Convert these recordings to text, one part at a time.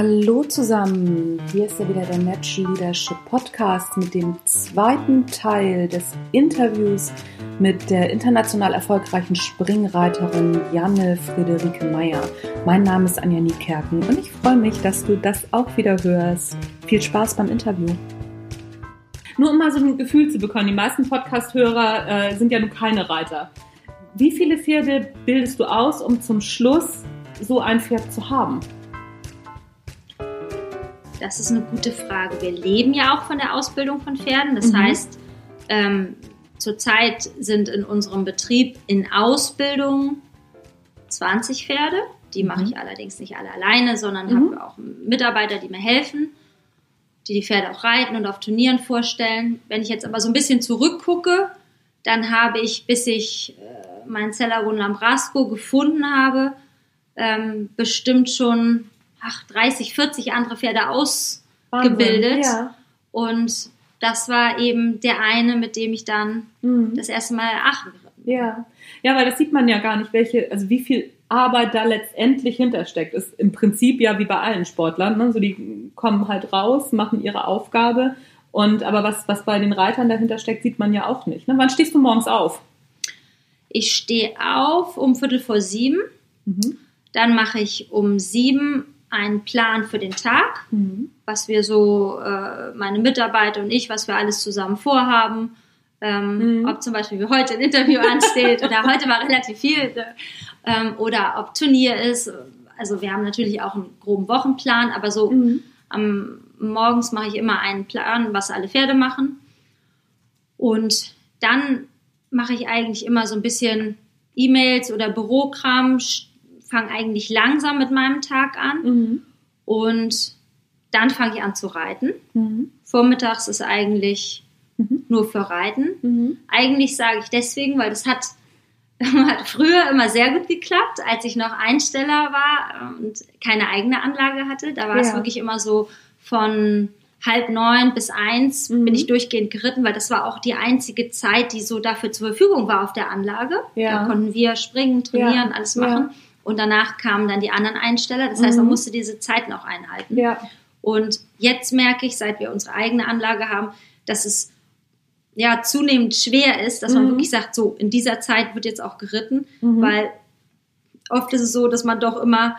Hallo zusammen, hier ist ja wieder der Match Leadership Podcast mit dem zweiten Teil des Interviews mit der international erfolgreichen Springreiterin Janne Friederike Meyer. Mein Name ist Anja Niekerken und ich freue mich, dass du das auch wieder hörst. Viel Spaß beim Interview. Nur um mal so ein Gefühl zu bekommen, die meisten Podcast-Hörer äh, sind ja nun keine Reiter. Wie viele Pferde bildest du aus, um zum Schluss so ein Pferd zu haben? Das ist eine gute Frage. Wir leben ja auch von der Ausbildung von Pferden. Das mhm. heißt, ähm, zurzeit sind in unserem Betrieb in Ausbildung 20 Pferde. Die mhm. mache ich allerdings nicht alle alleine, sondern mhm. habe auch Mitarbeiter, die mir helfen, die die Pferde auch reiten und auf Turnieren vorstellen. Wenn ich jetzt aber so ein bisschen zurückgucke, dann habe ich, bis ich äh, meinen Cellaron Lambrasco gefunden habe, ähm, bestimmt schon ach, 30, 40 andere Pferde ausgebildet. Ja. Und das war eben der eine, mit dem ich dann mhm. das erste Mal Aachen geritten bin. Ja. ja, weil das sieht man ja gar nicht, welche, also wie viel Arbeit da letztendlich hintersteckt. Ist im Prinzip ja wie bei allen Sportlern. Ne? So die kommen halt raus, machen ihre Aufgabe. Und aber was, was bei den Reitern dahinter steckt, sieht man ja auch nicht. Ne? Wann stehst du morgens auf? Ich stehe auf um Viertel vor sieben. Mhm. Dann mache ich um sieben einen Plan für den Tag, mhm. was wir so, äh, meine Mitarbeiter und ich, was wir alles zusammen vorhaben. Ähm, mhm. Ob zum Beispiel wie heute ein Interview ansteht oder heute war relativ viel ähm, oder ob Turnier ist. Also wir haben natürlich auch einen groben Wochenplan, aber so mhm. am morgens mache ich immer einen Plan, was alle Pferde machen. Und dann mache ich eigentlich immer so ein bisschen E-Mails oder Bürokram, fange eigentlich langsam mit meinem Tag an mhm. und dann fange ich an zu reiten. Mhm. Vormittags ist eigentlich mhm. nur für Reiten. Mhm. Eigentlich sage ich deswegen, weil das hat, hat früher immer sehr gut geklappt, als ich noch Einsteller war und keine eigene Anlage hatte. Da war ja. es wirklich immer so von halb neun bis eins mhm. bin ich durchgehend geritten, weil das war auch die einzige Zeit, die so dafür zur Verfügung war auf der Anlage. Ja. Da konnten wir springen, trainieren, ja. alles machen. Ja. Und danach kamen dann die anderen Einsteller. Das heißt, man mhm. musste diese Zeiten auch einhalten. Ja. Und jetzt merke ich, seit wir unsere eigene Anlage haben, dass es ja zunehmend schwer ist, dass man mhm. wirklich sagt, so in dieser Zeit wird jetzt auch geritten, mhm. weil oft ist es so, dass man doch immer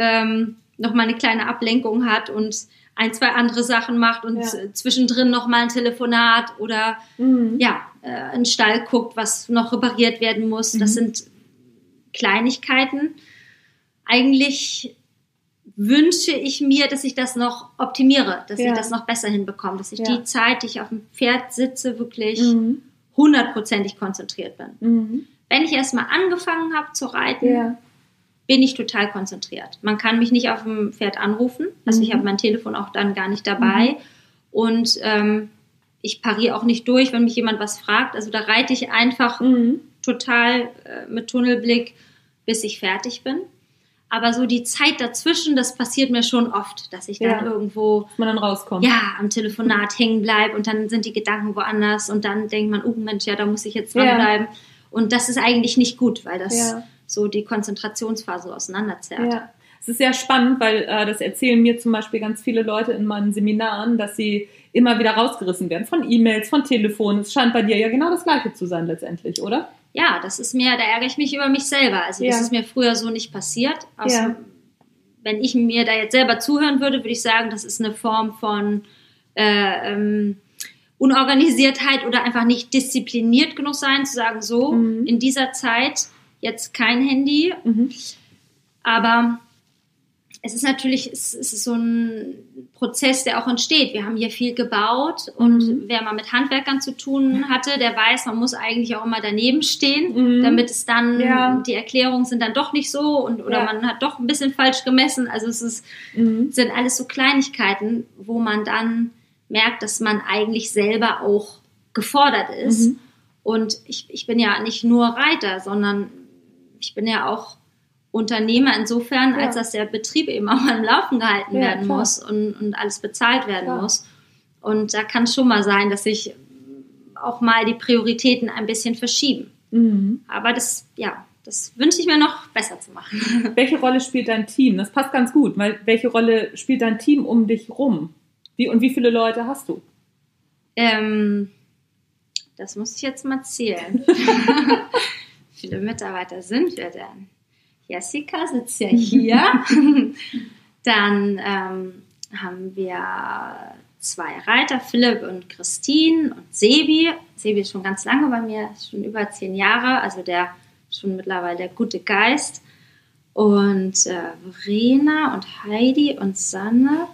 ähm, noch mal eine kleine Ablenkung hat und ein, zwei andere Sachen macht und ja. zwischendrin noch mal ein Telefonat oder mhm. ja, äh, einen Stall guckt, was noch repariert werden muss. Das mhm. sind Kleinigkeiten. Eigentlich wünsche ich mir, dass ich das noch optimiere, dass ja. ich das noch besser hinbekomme, dass ich ja. die Zeit, die ich auf dem Pferd sitze, wirklich mhm. hundertprozentig konzentriert bin. Mhm. Wenn ich erstmal angefangen habe zu reiten, ja. bin ich total konzentriert. Man kann mich nicht auf dem Pferd anrufen, also ich mhm. habe mein Telefon auch dann gar nicht dabei mhm. und ähm, ich pariere auch nicht durch, wenn mich jemand was fragt. Also da reite ich einfach mhm. Total äh, mit Tunnelblick bis ich fertig bin. Aber so die Zeit dazwischen, das passiert mir schon oft, dass ich dann ja, irgendwo dass man dann rauskommt. Ja, am Telefonat hängen bleibe und dann sind die Gedanken woanders und dann denkt man, oh Mensch, ja, da muss ich jetzt dranbleiben. Ja. Und das ist eigentlich nicht gut, weil das ja. so die Konzentrationsphase auseinanderzerrt. Ja. Es ist sehr spannend, weil äh, das erzählen mir zum Beispiel ganz viele Leute in meinen Seminaren, dass sie immer wieder rausgerissen werden von E-Mails, von Telefon. Es scheint bei dir ja genau das Gleiche zu sein letztendlich, oder? Ja, das ist mir, da ärgere ich mich über mich selber. Also ja. das ist mir früher so nicht passiert. Also, ja. Wenn ich mir da jetzt selber zuhören würde, würde ich sagen, das ist eine Form von äh, ähm, Unorganisiertheit oder einfach nicht diszipliniert genug sein, zu sagen, so, mhm. in dieser Zeit jetzt kein Handy. Mhm. Aber es ist natürlich, es ist so ein Prozess, der auch entsteht. Wir haben hier viel gebaut und mhm. wer mal mit Handwerkern zu tun hatte, der weiß, man muss eigentlich auch immer daneben stehen, mhm. damit es dann, ja. die Erklärungen sind dann doch nicht so und oder ja. man hat doch ein bisschen falsch gemessen. Also es ist, mhm. sind alles so Kleinigkeiten, wo man dann merkt, dass man eigentlich selber auch gefordert ist. Mhm. Und ich, ich bin ja nicht nur Reiter, sondern ich bin ja auch Unternehmer insofern, ja. als dass der Betrieb eben auch mal im Laufen gehalten ja, werden klar. muss und, und alles bezahlt werden klar. muss. Und da kann es schon mal sein, dass sich auch mal die Prioritäten ein bisschen verschieben. Mhm. Aber das, ja, das wünsche ich mir noch besser zu machen. Welche Rolle spielt dein Team? Das passt ganz gut, weil welche Rolle spielt dein Team um dich rum? Wie, und wie viele Leute hast du? Ähm, das muss ich jetzt mal zählen. wie viele Mitarbeiter sind wir denn? Jessica sitzt ja hier. Dann ähm, haben wir zwei Reiter, Philipp und Christine und Sebi. Sebi ist schon ganz lange bei mir, schon über zehn Jahre, also der schon mittlerweile der gute Geist. Und äh, Verena und Heidi und Sanne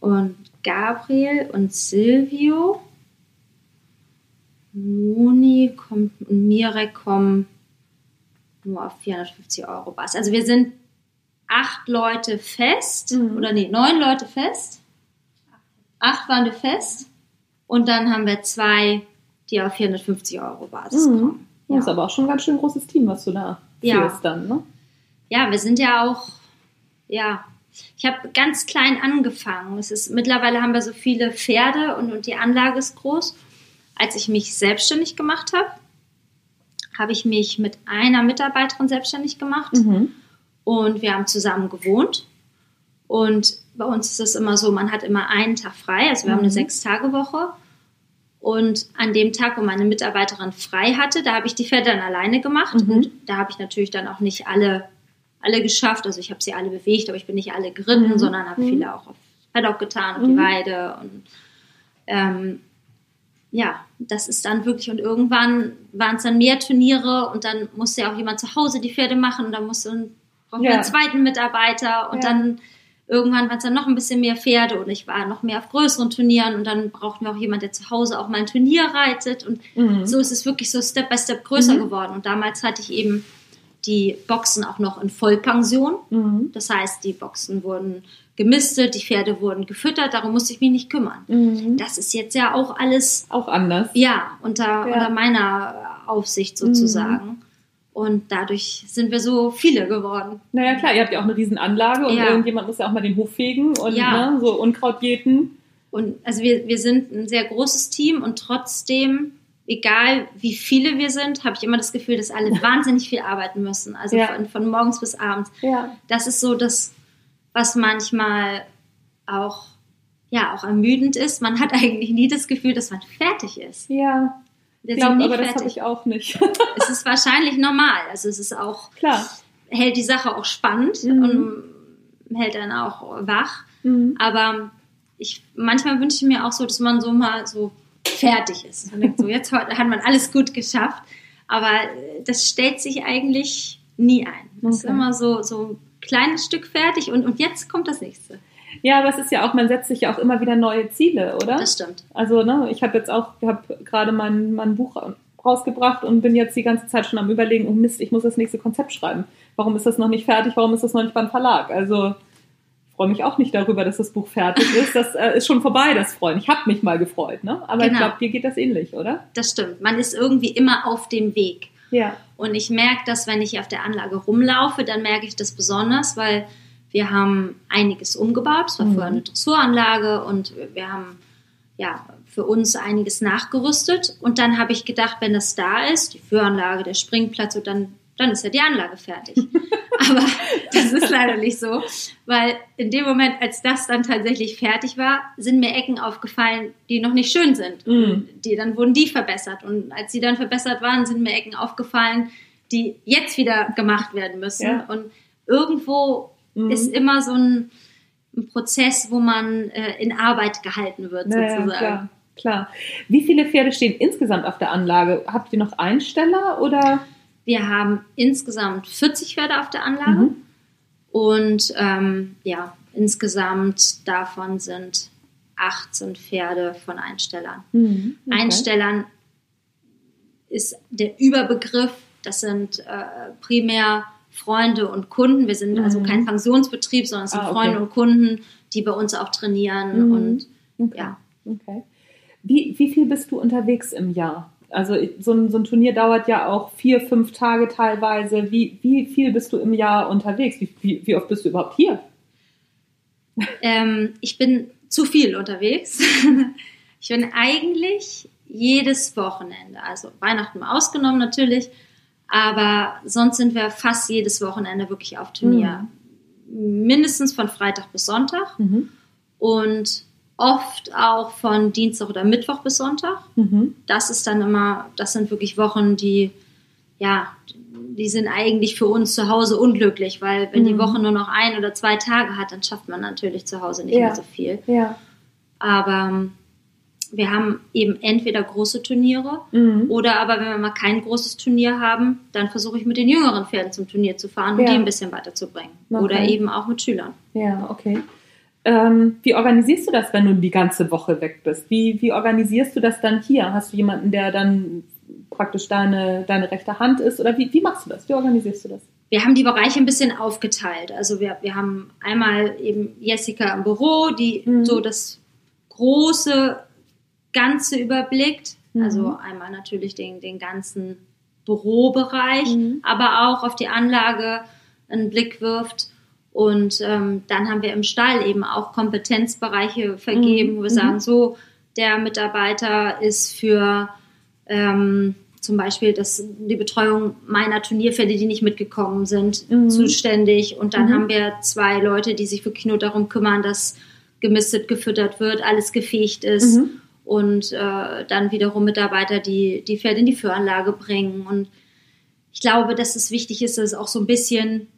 und Gabriel und Silvio. Moni kommt und Mirek kommen nur auf 450 Euro Bass. Also wir sind acht Leute fest, mhm. oder nee, neun Leute fest. Acht waren wir fest. Und dann haben wir zwei, die auf 450 Euro Basis mhm. kommen. Ja. Das ist aber auch schon ein ganz schön großes Team, was du da ja. führst dann, ne? Ja, wir sind ja auch, ja, ich habe ganz klein angefangen. Es ist, mittlerweile haben wir so viele Pferde und, und die Anlage ist groß. Als ich mich selbstständig gemacht habe, habe ich mich mit einer Mitarbeiterin selbstständig gemacht mhm. und wir haben zusammen gewohnt. Und bei uns ist es immer so, man hat immer einen Tag frei, also wir mhm. haben eine mhm. Sechs-Tage-Woche. Und an dem Tag, wo meine Mitarbeiterin frei hatte, da habe ich die Pferde dann alleine gemacht. Mhm. Und da habe ich natürlich dann auch nicht alle, alle geschafft. Also ich habe sie alle bewegt, aber ich bin nicht alle geritten, mhm. sondern habe mhm. viele auch auf Paddock getan, auf die. Weide. Und ähm, ja, das ist dann wirklich, und irgendwann waren es dann mehr Turniere und dann musste ja auch jemand zu Hause die Pferde machen und dann musste brauchen ja. einen zweiten Mitarbeiter und ja. dann irgendwann waren es dann noch ein bisschen mehr Pferde und ich war noch mehr auf größeren Turnieren und dann brauchten wir auch jemand, der zu Hause auch mal ein Turnier reitet und mhm. so ist es wirklich so Step by Step größer mhm. geworden und damals hatte ich eben die Boxen auch noch in Vollpension. Mhm. Das heißt, die Boxen wurden gemistet, die Pferde wurden gefüttert, darum musste ich mich nicht kümmern. Mhm. Das ist jetzt ja auch alles. Auch anders. Ja, unter, ja. unter meiner Aufsicht sozusagen. Mhm. Und dadurch sind wir so viele geworden. Naja, klar, ihr habt ja auch eine Riesenanlage und ja. irgendjemand muss ja auch mal den Hof fegen und ja. ne, so Unkraut jäten. Und also wir, wir sind ein sehr großes Team und trotzdem, egal wie viele wir sind, habe ich immer das Gefühl, dass alle wahnsinnig viel arbeiten müssen. Also ja. von, von, morgens bis abends. Ja. Das ist so das, was manchmal auch, ja, auch ermüdend ist. Man hat eigentlich nie das Gefühl, dass man fertig ist. Ja. Wir ich glaube, aber fertig. das habe ich auch nicht. es ist wahrscheinlich normal. Also es ist auch, Klar. hält die Sache auch spannend mhm. und hält dann auch wach. Mhm. Aber ich, manchmal wünsche ich mir auch so, dass man so mal so fertig ist. Man denkt so, jetzt hat man alles gut geschafft. Aber das stellt sich eigentlich nie ein. Es okay. ist immer so, so ein kleines Stück fertig und, und jetzt kommt das nächste. Ja, aber es ist ja auch, man setzt sich ja auch immer wieder neue Ziele, oder? Das stimmt. Also, ne, ich habe jetzt auch, habe gerade mein, mein Buch rausgebracht und bin jetzt die ganze Zeit schon am überlegen, oh Mist, ich muss das nächste Konzept schreiben. Warum ist das noch nicht fertig? Warum ist das noch nicht beim Verlag? Also, freue mich auch nicht darüber, dass das Buch fertig ist. Das äh, ist schon vorbei, das Freuen. Ich habe mich mal gefreut, ne? Aber genau. ich glaube, dir geht das ähnlich, oder? Das stimmt. Man ist irgendwie immer auf dem Weg. Ja. Und ich merke das, wenn ich auf der Anlage rumlaufe, dann merke ich das besonders, weil wir haben einiges umgebaut. Es war mhm. vorher eine Dressuranlage und wir haben ja für uns einiges nachgerüstet. Und dann habe ich gedacht, wenn das da ist, die Führanlage, der Springplatz, und dann, dann ist ja die Anlage fertig. Aber das ist leider nicht so, weil in dem Moment, als das dann tatsächlich fertig war, sind mir Ecken aufgefallen, die noch nicht schön sind. Mhm. Und die, dann wurden die verbessert. Und als sie dann verbessert waren, sind mir Ecken aufgefallen, die jetzt wieder gemacht werden müssen. Ja. Und irgendwo mhm. ist immer so ein, ein Prozess, wo man äh, in Arbeit gehalten wird, naja, sozusagen. Klar, klar. Wie viele Pferde stehen insgesamt auf der Anlage? Habt ihr noch Einsteller oder? Wir haben insgesamt 40 Pferde auf der Anlage. Mhm. Und ähm, ja, insgesamt davon sind 18 Pferde von Einstellern. Mhm, okay. Einstellern ist der Überbegriff. Das sind äh, primär Freunde und Kunden. Wir sind also mhm. also kein Pensionsbetrieb, sondern es sind ah, okay. Freunde und Kunden, die bei uns auch trainieren. Mhm. Und okay. ja. Okay. Wie, wie viel bist du unterwegs im Jahr? Also so ein, so ein Turnier dauert ja auch vier, fünf Tage teilweise. Wie, wie viel bist du im Jahr unterwegs? Wie, wie, wie oft bist du überhaupt hier? Ähm, ich bin zu viel unterwegs. ich bin eigentlich jedes Wochenende, also Weihnachten mal ausgenommen natürlich, Aber sonst sind wir fast jedes Wochenende wirklich auf Turnier. Mhm. Mindestens von Freitag bis Sonntag. Mhm. Und oft auch von Dienstag oder Mittwoch bis Sonntag. Mhm. Das ist dann immer, das sind wirklich Wochen, die, ja, die sind eigentlich für uns zu Hause unglücklich, weil wenn mhm. die Woche nur noch ein oder zwei Tage hat, dann schafft man natürlich zu Hause nicht ja. mehr so viel. Ja. Aber ähm, wir haben eben entweder große Turniere mhm. oder aber wenn wir mal kein großes Turnier haben, dann versuche ich mit den jüngeren Pferden zum Turnier zu fahren und ja. die ein bisschen weiterzubringen. Okay. Oder eben auch mit Schülern. Ja, okay. Ähm, wie organisierst du das, wenn du die ganze Woche weg bist? Wie, wie organisierst du das dann hier? Hast du jemanden, der dann praktisch deine, deine rechte Hand ist? Oder wie, wie machst du das? Wie organisierst du das? Wir haben die Bereiche ein bisschen aufgeteilt. Also wir, wir haben einmal eben Jessica im Büro, die mhm. so das große Ganze überblickt. Mhm. Also einmal natürlich den, den ganzen Bürobereich, mhm. aber auch auf die Anlage einen Blick wirft. Und ähm, dann haben wir im Stall eben auch Kompetenzbereiche vergeben, mhm. wo wir sagen, mhm. so, der Mitarbeiter ist für ähm, zum Beispiel das, die Betreuung meiner Turnierpferde, die nicht mitgekommen sind, mhm. zuständig. Und dann mhm. haben wir zwei Leute, die sich wirklich nur darum kümmern, dass gemistet, gefüttert wird, alles gefegt ist. Mhm und äh, dann wiederum Mitarbeiter, die die Pferde in die Führanlage bringen. Und ich glaube, dass es wichtig ist, dass es auch so ein bisschen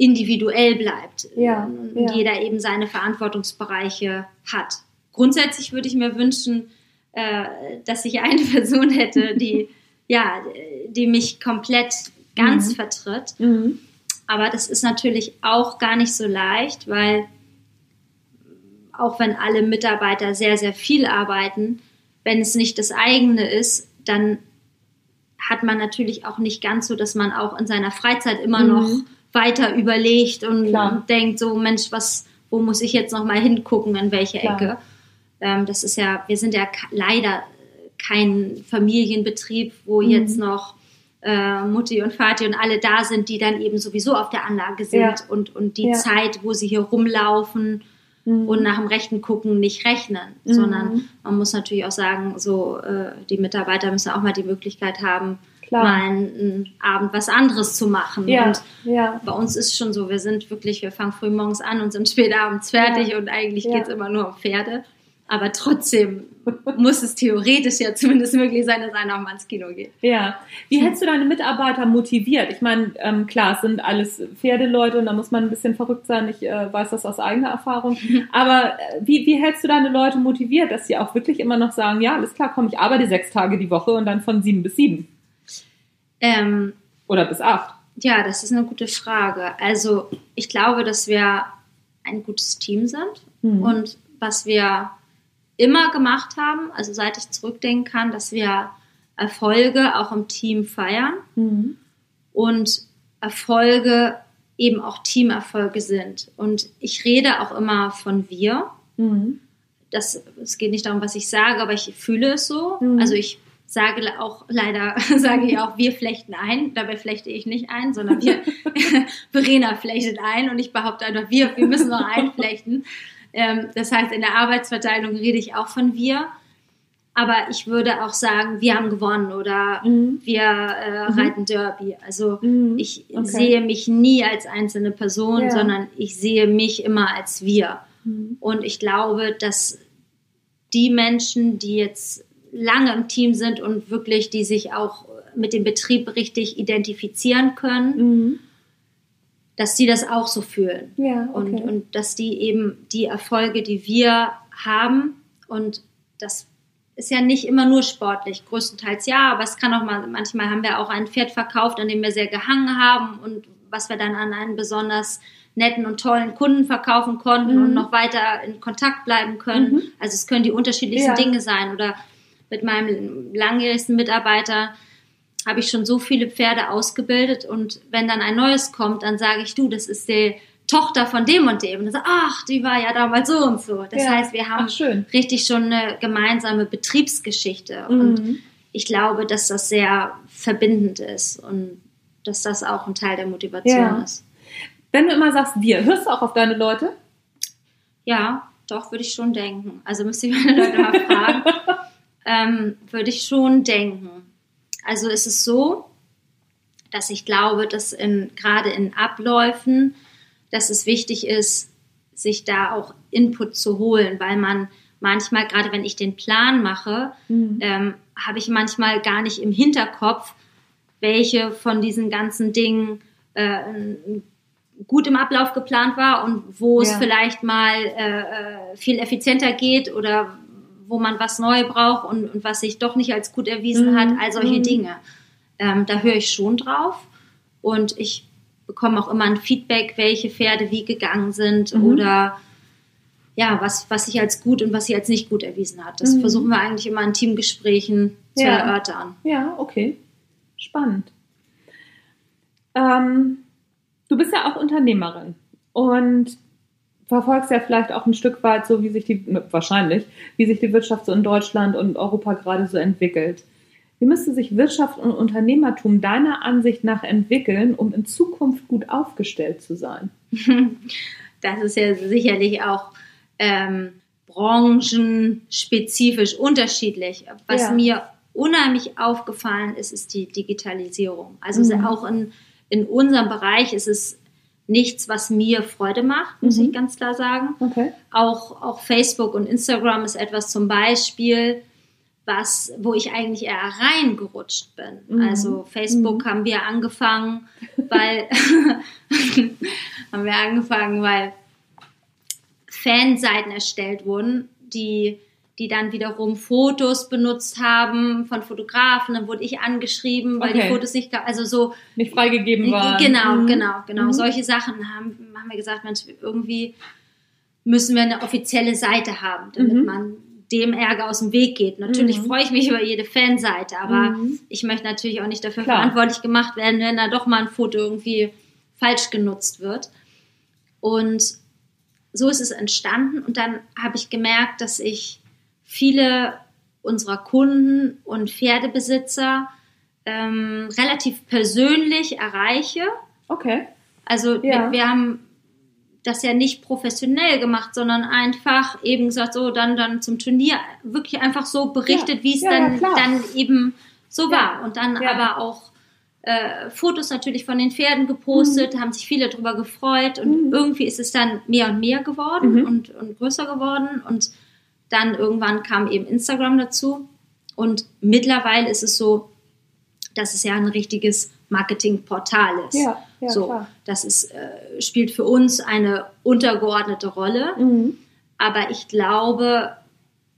individuell bleibt ja, und ja. jeder eben seine Verantwortungsbereiche hat. Grundsätzlich würde ich mir wünschen, äh, dass ich eine Person hätte, die ja, die mich komplett ganz mhm. vertritt. Mhm. Aber das ist natürlich auch gar nicht so leicht, weil auch wenn alle Mitarbeiter sehr, sehr viel arbeiten, wenn es nicht das eigene ist, dann hat man natürlich auch nicht ganz so, dass man auch in seiner Freizeit immer mhm. noch weiter überlegt und Klar. denkt so, Mensch, was, wo muss ich jetzt noch mal hingucken, in welche Klar. Ecke? Ähm, das ist ja, wir sind ja leider kein Familienbetrieb, wo mhm. jetzt noch äh, Mutti und Vati und alle da sind, die dann eben sowieso auf der Anlage sind ja. und, und die ja. Zeit, wo sie hier rumlaufen mhm. und nach dem Rechten gucken nicht rechnen, mhm. sondern man muss natürlich auch sagen, so äh, die Mitarbeiter müssen auch mal die Möglichkeit haben, Klar. mal einen, Abend was anderes zu machen. Ja, und ja. bei uns ist schon so, wir sind wirklich, wir fangen früh morgens an und sind spät abends fertig ja. und eigentlich ja. geht es immer nur um Pferde. Aber trotzdem muss es theoretisch ja zumindest möglich sein, dass einer auch mal ins Kino geht. Ja. Wie hältst du deine Mitarbeiter motiviert? Ich meine, ähm, klar, es sind alles Pferdeleute und da muss man ein bisschen verrückt sein. Ich äh, weiß das aus eigener Erfahrung. Aber äh, wie, wie hältst du deine Leute motiviert, dass sie auch wirklich immer noch sagen, ja, alles klar, komm, ich arbeite sechs Tage die Woche und dann von sieben bis sieben? Ähm, Oder bis acht? Ja, das ist eine gute Frage. Also ich glaube, dass wir ein gutes Team sind mhm. und was wir immer gemacht haben, also seit ich zurückdenken kann, dass wir Erfolge auch im Team feiern mhm. und Erfolge eben auch Teamerfolge sind. Und ich rede auch immer von wir. Mhm. Das, es geht nicht darum, was ich sage, aber ich fühle es so. Mhm. Also ich sage auch leider, sage ich auch, wir flechten ein. Dabei flechte ich nicht ein, sondern wir, Verena flechtet ein und ich behaupte einfach, wir, wir müssen noch einflechten. Ähm, das heißt, in der Arbeitsverteilung rede ich auch von wir. Aber ich würde auch sagen, wir haben gewonnen oder mhm. wir äh, mhm. reiten Derby. Also mhm. ich okay. sehe mich nie als einzelne Person, ja. sondern ich sehe mich immer als wir. Mhm. Und ich glaube, dass die Menschen, die jetzt lange im Team sind und wirklich, die sich auch mit dem Betrieb richtig identifizieren können, mhm dass sie das auch so fühlen. Ja, okay. und, und dass die eben die Erfolge, die wir haben, und das ist ja nicht immer nur sportlich, größtenteils ja, aber es kann auch mal, manchmal haben wir auch ein Pferd verkauft, an dem wir sehr gehangen haben und was wir dann an einen besonders netten und tollen Kunden verkaufen konnten mhm. und noch weiter in Kontakt bleiben können. Mhm. Also es können die unterschiedlichsten ja. Dinge sein. Oder mit meinem langjährigsten Mitarbeiter habe ich schon so viele Pferde ausgebildet und wenn dann ein neues kommt, dann sage ich, du, das ist die Tochter von dem und dem. Und dann sage, ach, die war ja damals so und so. Das ja. heißt, wir haben ach, richtig schon eine gemeinsame Betriebsgeschichte. Mhm. Und ich glaube, dass das sehr verbindend ist und dass das auch ein Teil der Motivation ja. ist. Wenn du immer sagst, wir, hörst du auch auf deine Leute? Ja, doch, würde ich schon denken. Also müsste ich meine Leute mal fragen. ähm, würde ich schon denken. Also ist es so, dass ich glaube, dass in, gerade in Abläufen, dass es wichtig ist, sich da auch Input zu holen, weil man manchmal, gerade wenn ich den Plan mache, mhm. ähm, habe ich manchmal gar nicht im Hinterkopf, welche von diesen ganzen Dingen äh, gut im Ablauf geplant war und wo ja. es vielleicht mal äh, äh, viel effizienter geht oder wo man was neu braucht und, und was sich doch nicht als gut erwiesen mhm. hat, all solche mhm. Dinge. Ähm, da höre ich schon drauf und ich bekomme auch immer ein Feedback, welche Pferde wie gegangen sind mhm. oder ja, was, was sich als gut und was sich als nicht gut erwiesen hat. Das mhm. versuchen wir eigentlich immer in Teamgesprächen zu ja. erörtern. Ja, okay. Spannend. Ähm, du bist ja auch Unternehmerin und verfolgst ja vielleicht auch ein Stück weit so, wie sich die, wahrscheinlich, wie sich die Wirtschaft so in Deutschland und Europa gerade so entwickelt. Wie müsste sich Wirtschaft und Unternehmertum deiner Ansicht nach entwickeln, um in Zukunft gut aufgestellt zu sein? Das ist ja sicherlich auch ähm, branchenspezifisch unterschiedlich. Was ja. mir unheimlich aufgefallen ist, ist die Digitalisierung. Also mhm. auch in, in unserem Bereich ist es nichts, was mir Freude macht, muss mhm. ich ganz klar sagen. Okay. Auch, auch Facebook und Instagram ist etwas zum Beispiel, was, wo ich eigentlich eher reingerutscht bin. Mhm. Also Facebook mhm. haben wir angefangen, weil haben wir angefangen, weil Fanseiten erstellt wurden, die, die dann wiederum Fotos benutzt haben von Fotografen. Dann wurde ich angeschrieben, weil okay. die Fotos nicht, also so. Nicht freigegeben waren. Genau, mhm. genau, genau. Mhm. Solche Sachen haben, haben wir gesagt, Mensch, irgendwie müssen wir eine offizielle Seite haben, damit mhm. man dem Ärger aus dem Weg geht. Natürlich mhm. freue ich mich über jede Fanseite, aber mhm. ich möchte natürlich auch nicht dafür Klar. verantwortlich gemacht werden, wenn da doch mal ein Foto irgendwie falsch genutzt wird. Und so ist es entstanden und dann habe ich gemerkt, dass ich viele unserer Kunden und Pferdebesitzer ähm, relativ persönlich erreiche. Okay. Also ja. wir, wir, haben das ja nicht professionell gemacht, sondern einfach eben gesagt, so dann dann zum Turnier wirklich einfach so berichtet, ja. wie es ja, dann, dann eben so war. Und dann aber auch äh, Fotos natürlich von den Pferden gepostet, mhm. haben sich viele darüber gefreut und mhm. irgendwie ist es dann mehr und mehr geworden mhm. und, und größer geworden und dann irgendwann kam eben Instagram dazu und mittlerweile ist es so, dass es ja ein richtiges Marketingportal ist. Ja, ja, so, klar. das ist, äh, spielt für uns eine untergeordnete Rolle, mhm. aber ich glaube,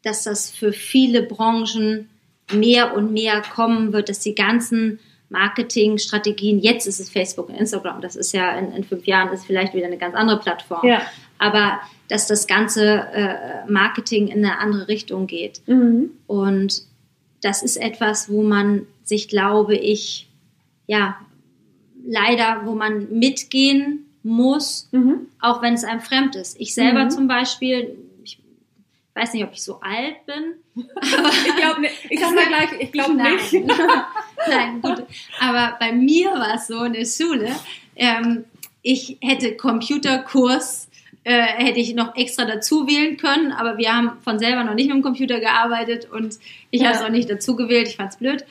dass das für viele Branchen mehr und mehr kommen wird, dass die ganzen Marketingstrategien, jetzt ist es Facebook und Instagram, das ist ja in, in fünf Jahren ist vielleicht wieder eine ganz andere Plattform. Ja. Aber dass das ganze äh, Marketing in eine andere Richtung geht. Mhm. Und das ist etwas, wo man sich, glaube ich, ja, leider, wo man mitgehen muss, mhm. auch wenn es einem fremd ist. Ich selber mhm. zum Beispiel, ich weiß nicht, ob ich so alt bin. ich glaube. Ich sag mal gleich, ich glaube nicht. Nein, gut. Aber bei mir war es so in der Schule, ähm, ich hätte Computerkurs äh, hätte ich noch extra dazu wählen können, aber wir haben von selber noch nicht mit dem Computer gearbeitet und ich ja. habe es auch nicht dazu gewählt, ich fand es blöd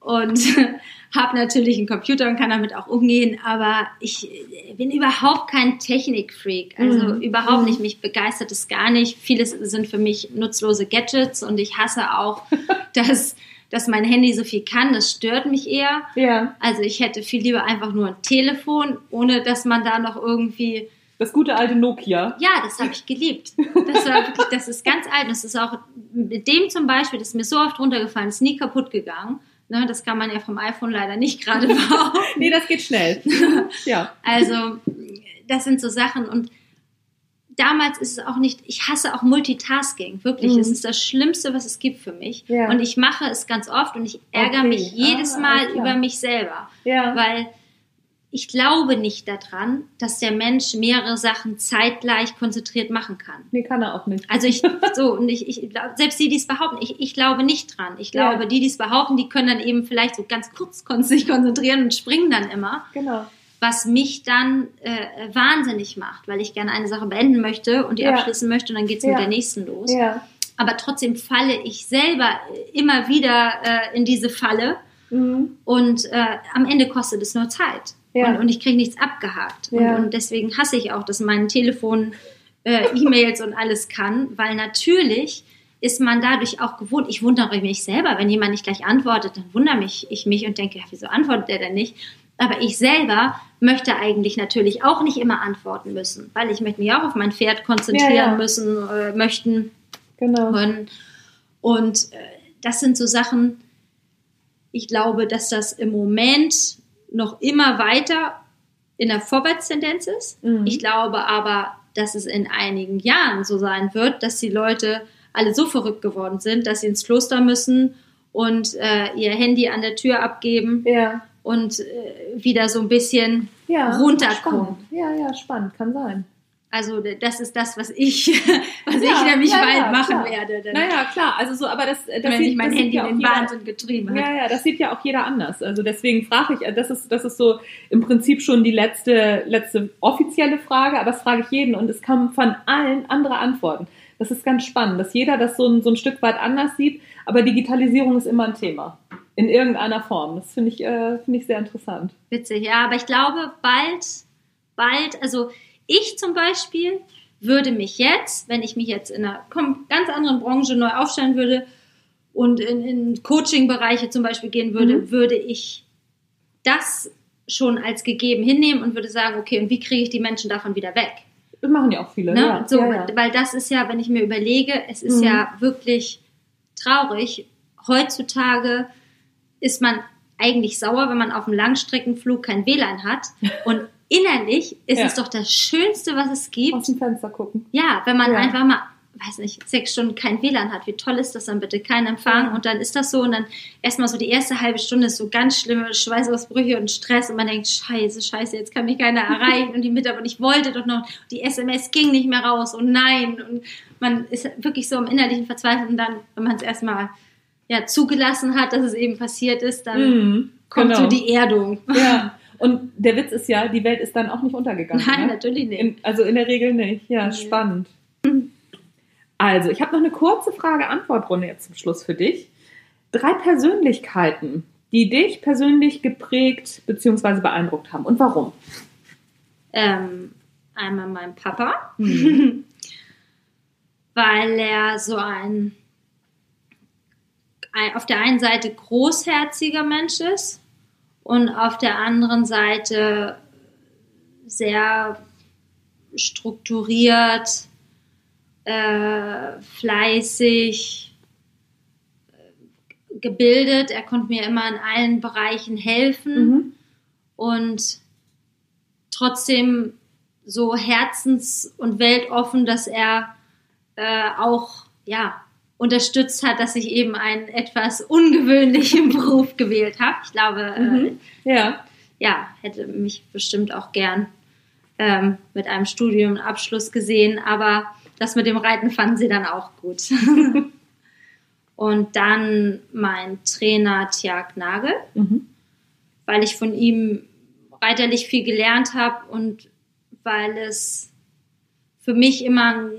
und habe natürlich einen Computer und kann damit auch umgehen, aber ich bin überhaupt kein Technikfreak, also mhm. überhaupt nicht, mhm. mich begeistert es gar nicht. Vieles sind für mich nutzlose Gadgets und ich hasse auch, dass dass mein Handy so viel kann, das stört mich eher. Ja. Also ich hätte viel lieber einfach nur ein Telefon, ohne dass man da noch irgendwie das gute alte Nokia. Ja, das habe ich geliebt. Das war wirklich, das ist ganz alt. Das ist auch mit dem zum Beispiel, das ist mir so oft runtergefallen, ist nie kaputt gegangen. Ne, das kann man ja vom iPhone leider nicht gerade bauen. nee, das geht schnell. ja. Also, das sind so Sachen und damals ist es auch nicht, ich hasse auch Multitasking, wirklich. Mhm. Es ist das Schlimmste, was es gibt für mich. Ja. Und ich mache es ganz oft und ich ärgere okay. mich jedes ah, Mal über mich selber. Ja. Weil ich glaube nicht daran, dass der Mensch mehrere Sachen zeitgleich konzentriert machen kann. Nee, kann er auch nicht. Also ich, so, und ich, ich selbst die, die es behaupten, ich, ich glaube nicht dran. Ich glaube, ja. die, die es behaupten, die können dann eben vielleicht so ganz kurz sich konzentrieren und springen dann immer. Genau was mich dann äh, wahnsinnig macht, weil ich gerne eine Sache beenden möchte und die ja. abschließen möchte und dann geht es ja. mit der nächsten los. Ja. Aber trotzdem falle ich selber immer wieder äh, in diese Falle Mhm. Und äh, am Ende kostet es nur Zeit. Und, und, ich kriege nichts abgehakt. Und, und, deswegen hasse ich auch, dass mein Telefon äh, E-Mails und alles kann, weil natürlich ist man dadurch auch gewohnt. Ich wundere mich selber, wenn jemand nicht gleich antwortet, dann wundere mich ich mich und denke, ja, wieso antwortet er denn nicht? Aber ich selber möchte eigentlich natürlich auch nicht immer antworten müssen, weil ich möchte mich auch auf mein Pferd konzentrieren ja, ja. müssen, äh, möchten. Genau. Und, und äh, das sind so Sachen, ich glaube, dass das im Moment noch immer weiter in der Vorwärtstendenz ist. Mhm. Ich glaube aber, dass es in einigen Jahren so sein wird, dass die Leute alle so verrückt geworden sind, dass sie ins Kloster müssen und äh, ihr Handy an der Tür abgeben ja. Und äh, wieder so ein bisschen ja, runterkommen. Spannend. Ja, ja, spannend, kann sein. Also das ist das, was ich, was ja, ich nämlich ja, bald ja, machen klar. werde. Dann naja, klar. Also so, aber das, das wenn sieht, ich mein das Handy in den Wahnsinn getrieben hat. Ja, ja, das sieht ja auch jeder anders. Also deswegen frage ich, das ist, das ist so im Prinzip schon die letzte, letzte offizielle Frage, aber das frage ich jeden und es kommen von allen andere Antworten. Das ist ganz spannend, dass jeder das so ein, so ein Stück weit anders sieht, aber Digitalisierung ist immer ein Thema. In irgendeiner Form. Das finde ich, äh, finde ich sehr interessant. Witzig, ja, aber ich glaube, bald, bald, also ich zum Beispiel würde mich jetzt, wenn ich mich jetzt in einer ganz anderen Branche neu aufstellen würde und in, in Coaching-Bereiche zum Beispiel gehen würde, mhm. würde ich das schon als gegeben hinnehmen und würde sagen, okay, und wie kriege ich die Menschen davon wieder weg? Das machen ja auch viele. Ne? Ja. So, ja, ja. Weil das ist ja, wenn ich mir überlege, es ist mhm. ja wirklich traurig. Heutzutage ist man eigentlich sauer, wenn man auf einem Langstreckenflug kein WLAN hat. Und innerlich ist ja. es doch das Schönste, was es gibt. Aus dem Fenster gucken. Ja, wenn man ja. einfach mal, weiß nicht, sechs Stunden kein WLAN hat. Wie toll ist das dann bitte? Kein Empfang. Ja. Und dann ist das so. Und dann erstmal so die erste halbe Stunde ist so ganz schlimme Schweißausbrüche und Stress. Und man denkt, scheiße, scheiße, jetzt kann mich keiner erreichen. Und die Mitarbeiter, ich wollte doch noch, die SMS ging nicht mehr raus. Und nein. Und man ist wirklich so im innerlichen Verzweiflung. Und dann, wenn man es erstmal ja, zugelassen hat, dass es eben passiert ist, dann mhm, kommt genau. so die Erdung. Ja. Und der Witz ist ja, die Welt ist dann auch nicht untergegangen. Nein, ne? natürlich nicht. In, also in der Regel nicht. Ja, nee. spannend. Also, ich habe noch eine kurze Frage-Antwort-Runde jetzt zum Schluss für dich. Drei Persönlichkeiten, die dich persönlich geprägt bzw. beeindruckt haben und warum? Ähm, einmal mein Papa, mhm. weil er so ein, ein auf der einen Seite großherziger Mensch ist und auf der anderen Seite sehr strukturiert, äh, fleißig, äh, gebildet. Er konnte mir immer in allen Bereichen helfen mhm. und trotzdem so herzens- und weltoffen, dass er äh, auch ja unterstützt hat, dass ich eben einen etwas ungewöhnlichen Beruf gewählt habe. Ich glaube, äh, mhm. äh, ja. ja, hätte mich bestimmt auch gern ähm, mit einem Studiumabschluss gesehen, aber das mit dem Reiten fanden sie dann auch gut. Und dann mein Trainer Tiag Nagel, mhm. weil ich von ihm reiterlich viel gelernt habe und weil es für mich immer ein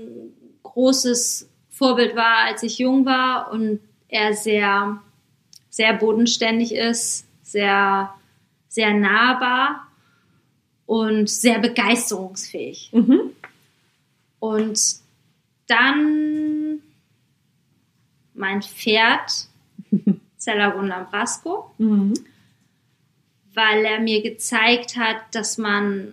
großes Vorbild war, als ich jung war und er sehr, sehr bodenständig ist, sehr, sehr nahbar und sehr begeisterungsfähig. Mhm. Und dann mein Pferd, Cellagun Lambrasco, mhm. weil er mir gezeigt hat, dass man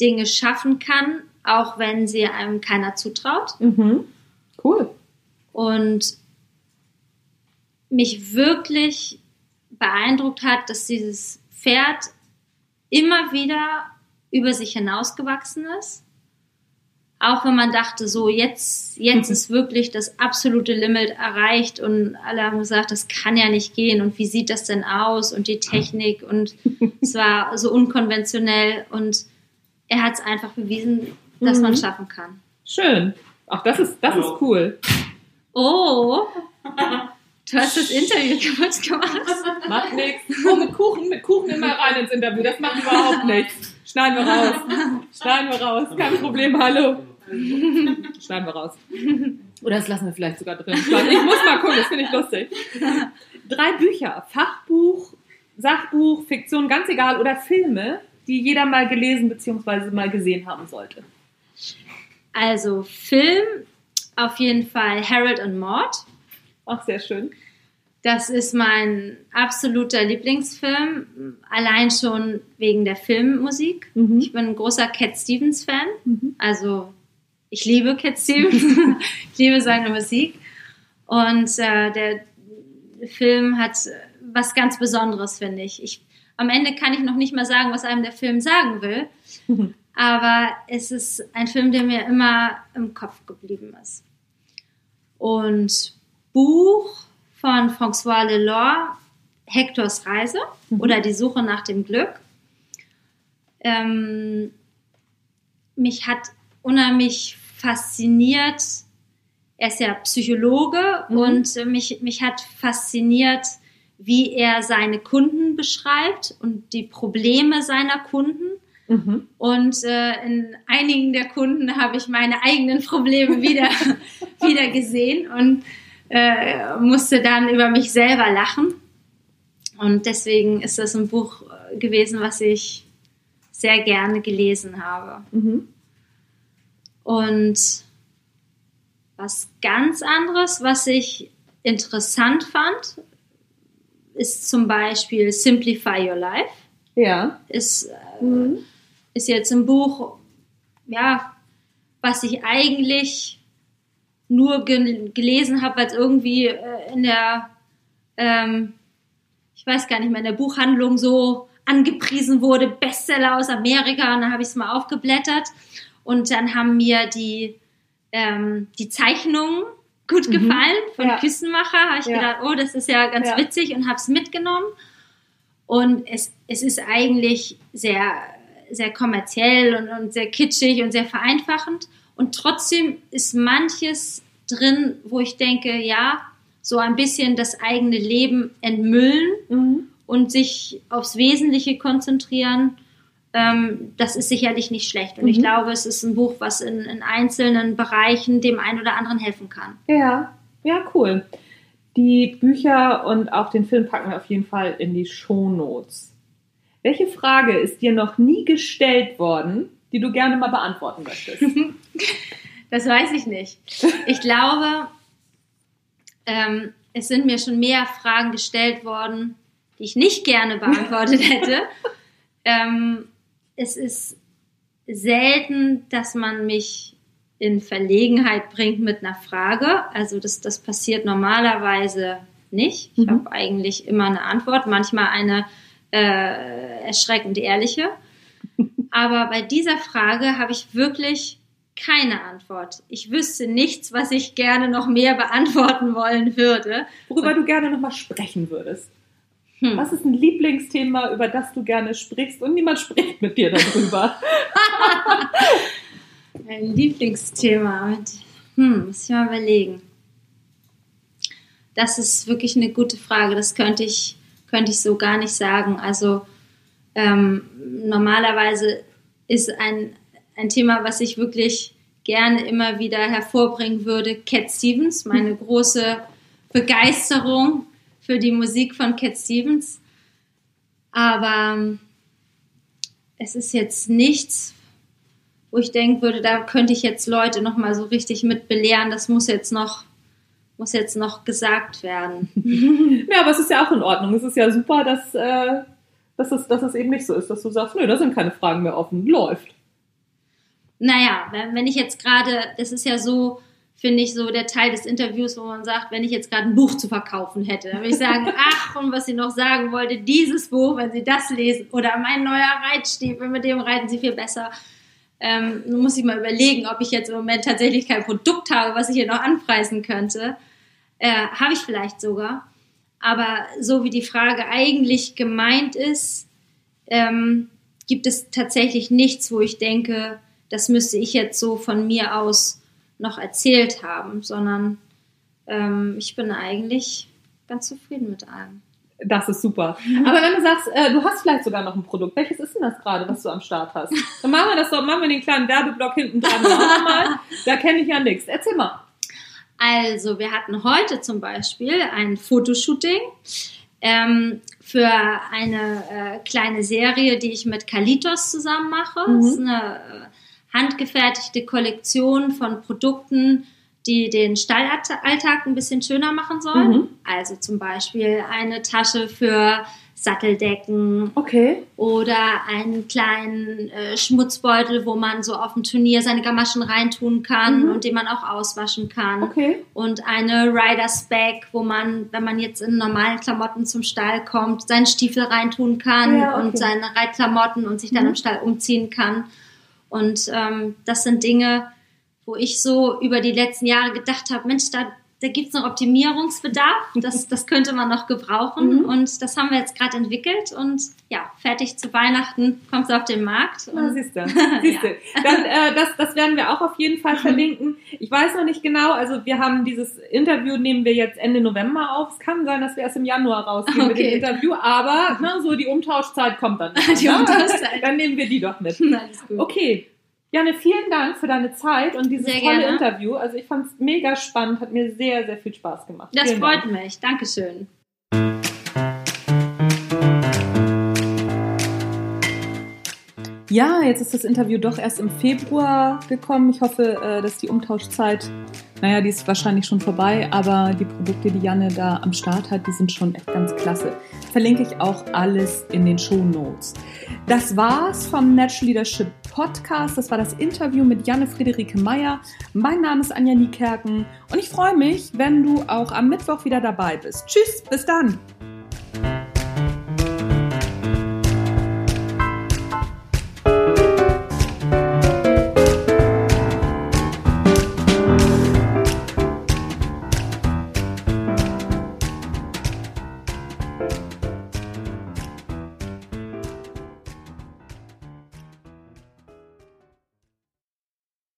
Dinge schaffen kann, auch wenn sie einem keiner zutraut. Mhm. Cool. Und mich wirklich beeindruckt hat, dass dieses Pferd immer wieder über sich hinausgewachsen ist. Auch wenn man dachte, so jetzt, jetzt mhm. ist wirklich das absolute Limit erreicht und alle haben gesagt, das kann ja nicht gehen und wie sieht das denn aus und die Technik und es war so unkonventionell und er hat es einfach bewiesen, dass mhm. man schaffen kann. Schön. Ach, das ist, das ist cool. Oh. Du hast das Interview kaputt gemacht. Macht nichts. Oh, mit Kuchen, mit Kuchen immer rein ins Interview. Das macht überhaupt nichts. Schneiden wir raus. Schneiden wir raus. Kein Problem, hallo. Schneiden wir raus. Oder das lassen wir vielleicht sogar drin. Ich muss mal gucken, das finde ich lustig. drei Bücher, Fachbuch, Sachbuch, Fiktion, ganz egal, oder Filme, die jeder mal gelesen bzw. mal gesehen haben sollte. Also Film auf jeden Fall Harold und Maud. Auch sehr schön. Das ist mein absoluter Lieblingsfilm, allein schon wegen der Filmmusik. Mhm. Ich bin ein großer Cat Stevens Fan. Mhm. Also ich liebe Cat Stevens, ich liebe seine Musik. Und äh, der Film hat was ganz Besonderes, finde ich. ich. Am Ende kann ich noch nicht mal sagen, was einem der Film sagen will. Aber es ist ein Film, der mir immer im Kopf geblieben ist. Und Buch von François Lelore, Hectors Reise mhm. oder Die Suche nach dem Glück. Ähm, mich hat unheimlich fasziniert, er ist ja Psychologe mhm. und mich, mich hat fasziniert, wie er seine Kunden beschreibt und die Probleme seiner Kunden. Mhm. Und äh, in einigen der Kunden habe ich meine eigenen Probleme wieder, wieder gesehen und äh, musste dann über mich selber lachen. Und deswegen ist das ein Buch äh, gewesen, was ich sehr gerne gelesen habe. Mhm. Und was ganz anderes, was ich interessant fand, ist zum Beispiel Simplify Your Life. Ja. Ist, äh, mhm. Ist jetzt ein Buch, ja, was ich eigentlich nur ge gelesen habe, weil es irgendwie äh, in der, ähm, ich weiß gar nicht mehr, in der Buchhandlung so angepriesen wurde, Bestseller aus Amerika, und dann habe ich es mal aufgeblättert und dann haben mir die, ähm, die Zeichnungen gut mhm. gefallen von ja. Küssenmacher, habe ich ja. gedacht, oh, das ist ja ganz ja. witzig und habe es mitgenommen. Und es, es ist eigentlich sehr, sehr kommerziell und, und sehr kitschig und sehr vereinfachend. Und trotzdem ist manches drin, wo ich denke, ja, so ein bisschen das eigene Leben entmüllen mhm. und sich aufs Wesentliche konzentrieren. Ähm, das ist sicherlich nicht schlecht. Und mhm. ich glaube, es ist ein Buch, was in, in einzelnen Bereichen dem einen oder anderen helfen kann. Ja, ja, cool. Die Bücher und auch den Film packen wir auf jeden Fall in die Shownotes. Welche Frage ist dir noch nie gestellt worden, die du gerne mal beantworten möchtest? das weiß ich nicht. Ich glaube, ähm, es sind mir schon mehr Fragen gestellt worden, die ich nicht gerne beantwortet hätte. ähm, es ist selten, dass man mich in Verlegenheit bringt mit einer Frage. Also das, das passiert normalerweise nicht. Ich mhm. habe eigentlich immer eine Antwort, manchmal eine äh, erschreckend ehrliche. Aber bei dieser Frage habe ich wirklich keine Antwort. Ich wüsste nichts, was ich gerne noch mehr beantworten wollen würde. Worüber du gerne noch mal sprechen würdest. Hm. Was ist ein Lieblingsthema, über das du gerne sprichst und niemand spricht mit dir darüber? ein Lieblingsthema. Hm, muss ich mal überlegen. Das ist wirklich eine gute Frage. Das könnte ich, könnte ich so gar nicht sagen. Also ähm, normalerweise ist ein, ein Thema, was ich wirklich gerne immer wieder hervorbringen würde, Cat Stevens, meine große Begeisterung für die Musik von Cat Stevens. Aber ähm, es ist jetzt nichts, wo ich denken würde, da könnte ich jetzt Leute noch mal so richtig mit belehren. Das muss jetzt noch muss jetzt noch gesagt werden. ja, aber es ist ja auch in Ordnung. Es ist ja super, dass, äh, dass, es, dass es eben nicht so ist, dass du sagst, nö, da sind keine Fragen mehr offen. Läuft. Naja, wenn ich jetzt gerade, das ist ja so, finde ich, so der Teil des Interviews, wo man sagt, wenn ich jetzt gerade ein Buch zu verkaufen hätte, dann würde ich sagen, ach, und was ich noch sagen wollte, dieses Buch, wenn Sie das lesen, oder mein neuer Reitstiefel, mit dem reiten Sie viel besser. Ähm, nun muss ich mal überlegen, ob ich jetzt im Moment tatsächlich kein Produkt habe, was ich hier noch anpreisen könnte. Äh, habe ich vielleicht sogar. Aber so wie die Frage eigentlich gemeint ist, ähm, gibt es tatsächlich nichts, wo ich denke, das müsste ich jetzt so von mir aus noch erzählt haben, sondern ähm, ich bin eigentlich ganz zufrieden mit allem. Das ist super. Mhm. Aber wenn du sagst, äh, du hast vielleicht sogar noch ein Produkt, welches ist denn das gerade, was du am Start hast? Dann machen wir das doch, machen wir den kleinen Werbeblock hinten dran. mal. Da kenne ich ja nichts. Erzähl mal. Also, wir hatten heute zum Beispiel ein Fotoshooting ähm, für eine äh, kleine Serie, die ich mit Kalitos zusammen mache. Mhm. Das ist eine äh, handgefertigte Kollektion von Produkten, die den Stallalltag ein bisschen schöner machen sollen. Mhm. Also zum Beispiel eine Tasche für Satteldecken. Okay. Oder einen kleinen äh, Schmutzbeutel, wo man so auf dem Turnier seine Gamaschen reintun kann mhm. und den man auch auswaschen kann. Okay. Und eine Riders Bag, wo man, wenn man jetzt in normalen Klamotten zum Stall kommt, seinen Stiefel reintun kann ja, okay. und seine Reitklamotten und sich dann mhm. im Stall umziehen kann. Und ähm, das sind Dinge, wo ich so über die letzten Jahre gedacht habe, Mensch, da da gibt es noch Optimierungsbedarf. Das, das könnte man noch gebrauchen. Mhm. Und das haben wir jetzt gerade entwickelt. Und ja, fertig zu Weihnachten kommt es auf den Markt. Und, siehst du. Siehst du. ja. Dann, äh, das, das werden wir auch auf jeden Fall verlinken. Ich weiß noch nicht genau, also wir haben dieses Interview, nehmen wir jetzt Ende November auf. Es kann sein, dass wir erst im Januar rausgehen okay. mit dem Interview. Aber ne, so die Umtauschzeit kommt dann. die ne? Umtauschzeit. Dann nehmen wir die doch mit. Okay. Janne, vielen Dank für deine Zeit und dieses sehr tolle gerne. Interview. Also ich fand es mega spannend, hat mir sehr, sehr viel Spaß gemacht. Das vielen freut Dank. mich. Dankeschön. Ja, jetzt ist das Interview doch erst im Februar gekommen. Ich hoffe, äh, dass die Umtauschzeit, naja, die ist wahrscheinlich schon vorbei, aber die Produkte, die Janne da am Start hat, die sind schon echt ganz klasse. Verlinke ich auch alles in den Show Notes. Das war's vom Natural Leadership Podcast. Das war das Interview mit Janne Friederike Meyer. Mein Name ist Anja Niekerken und ich freue mich, wenn du auch am Mittwoch wieder dabei bist. Tschüss, bis dann!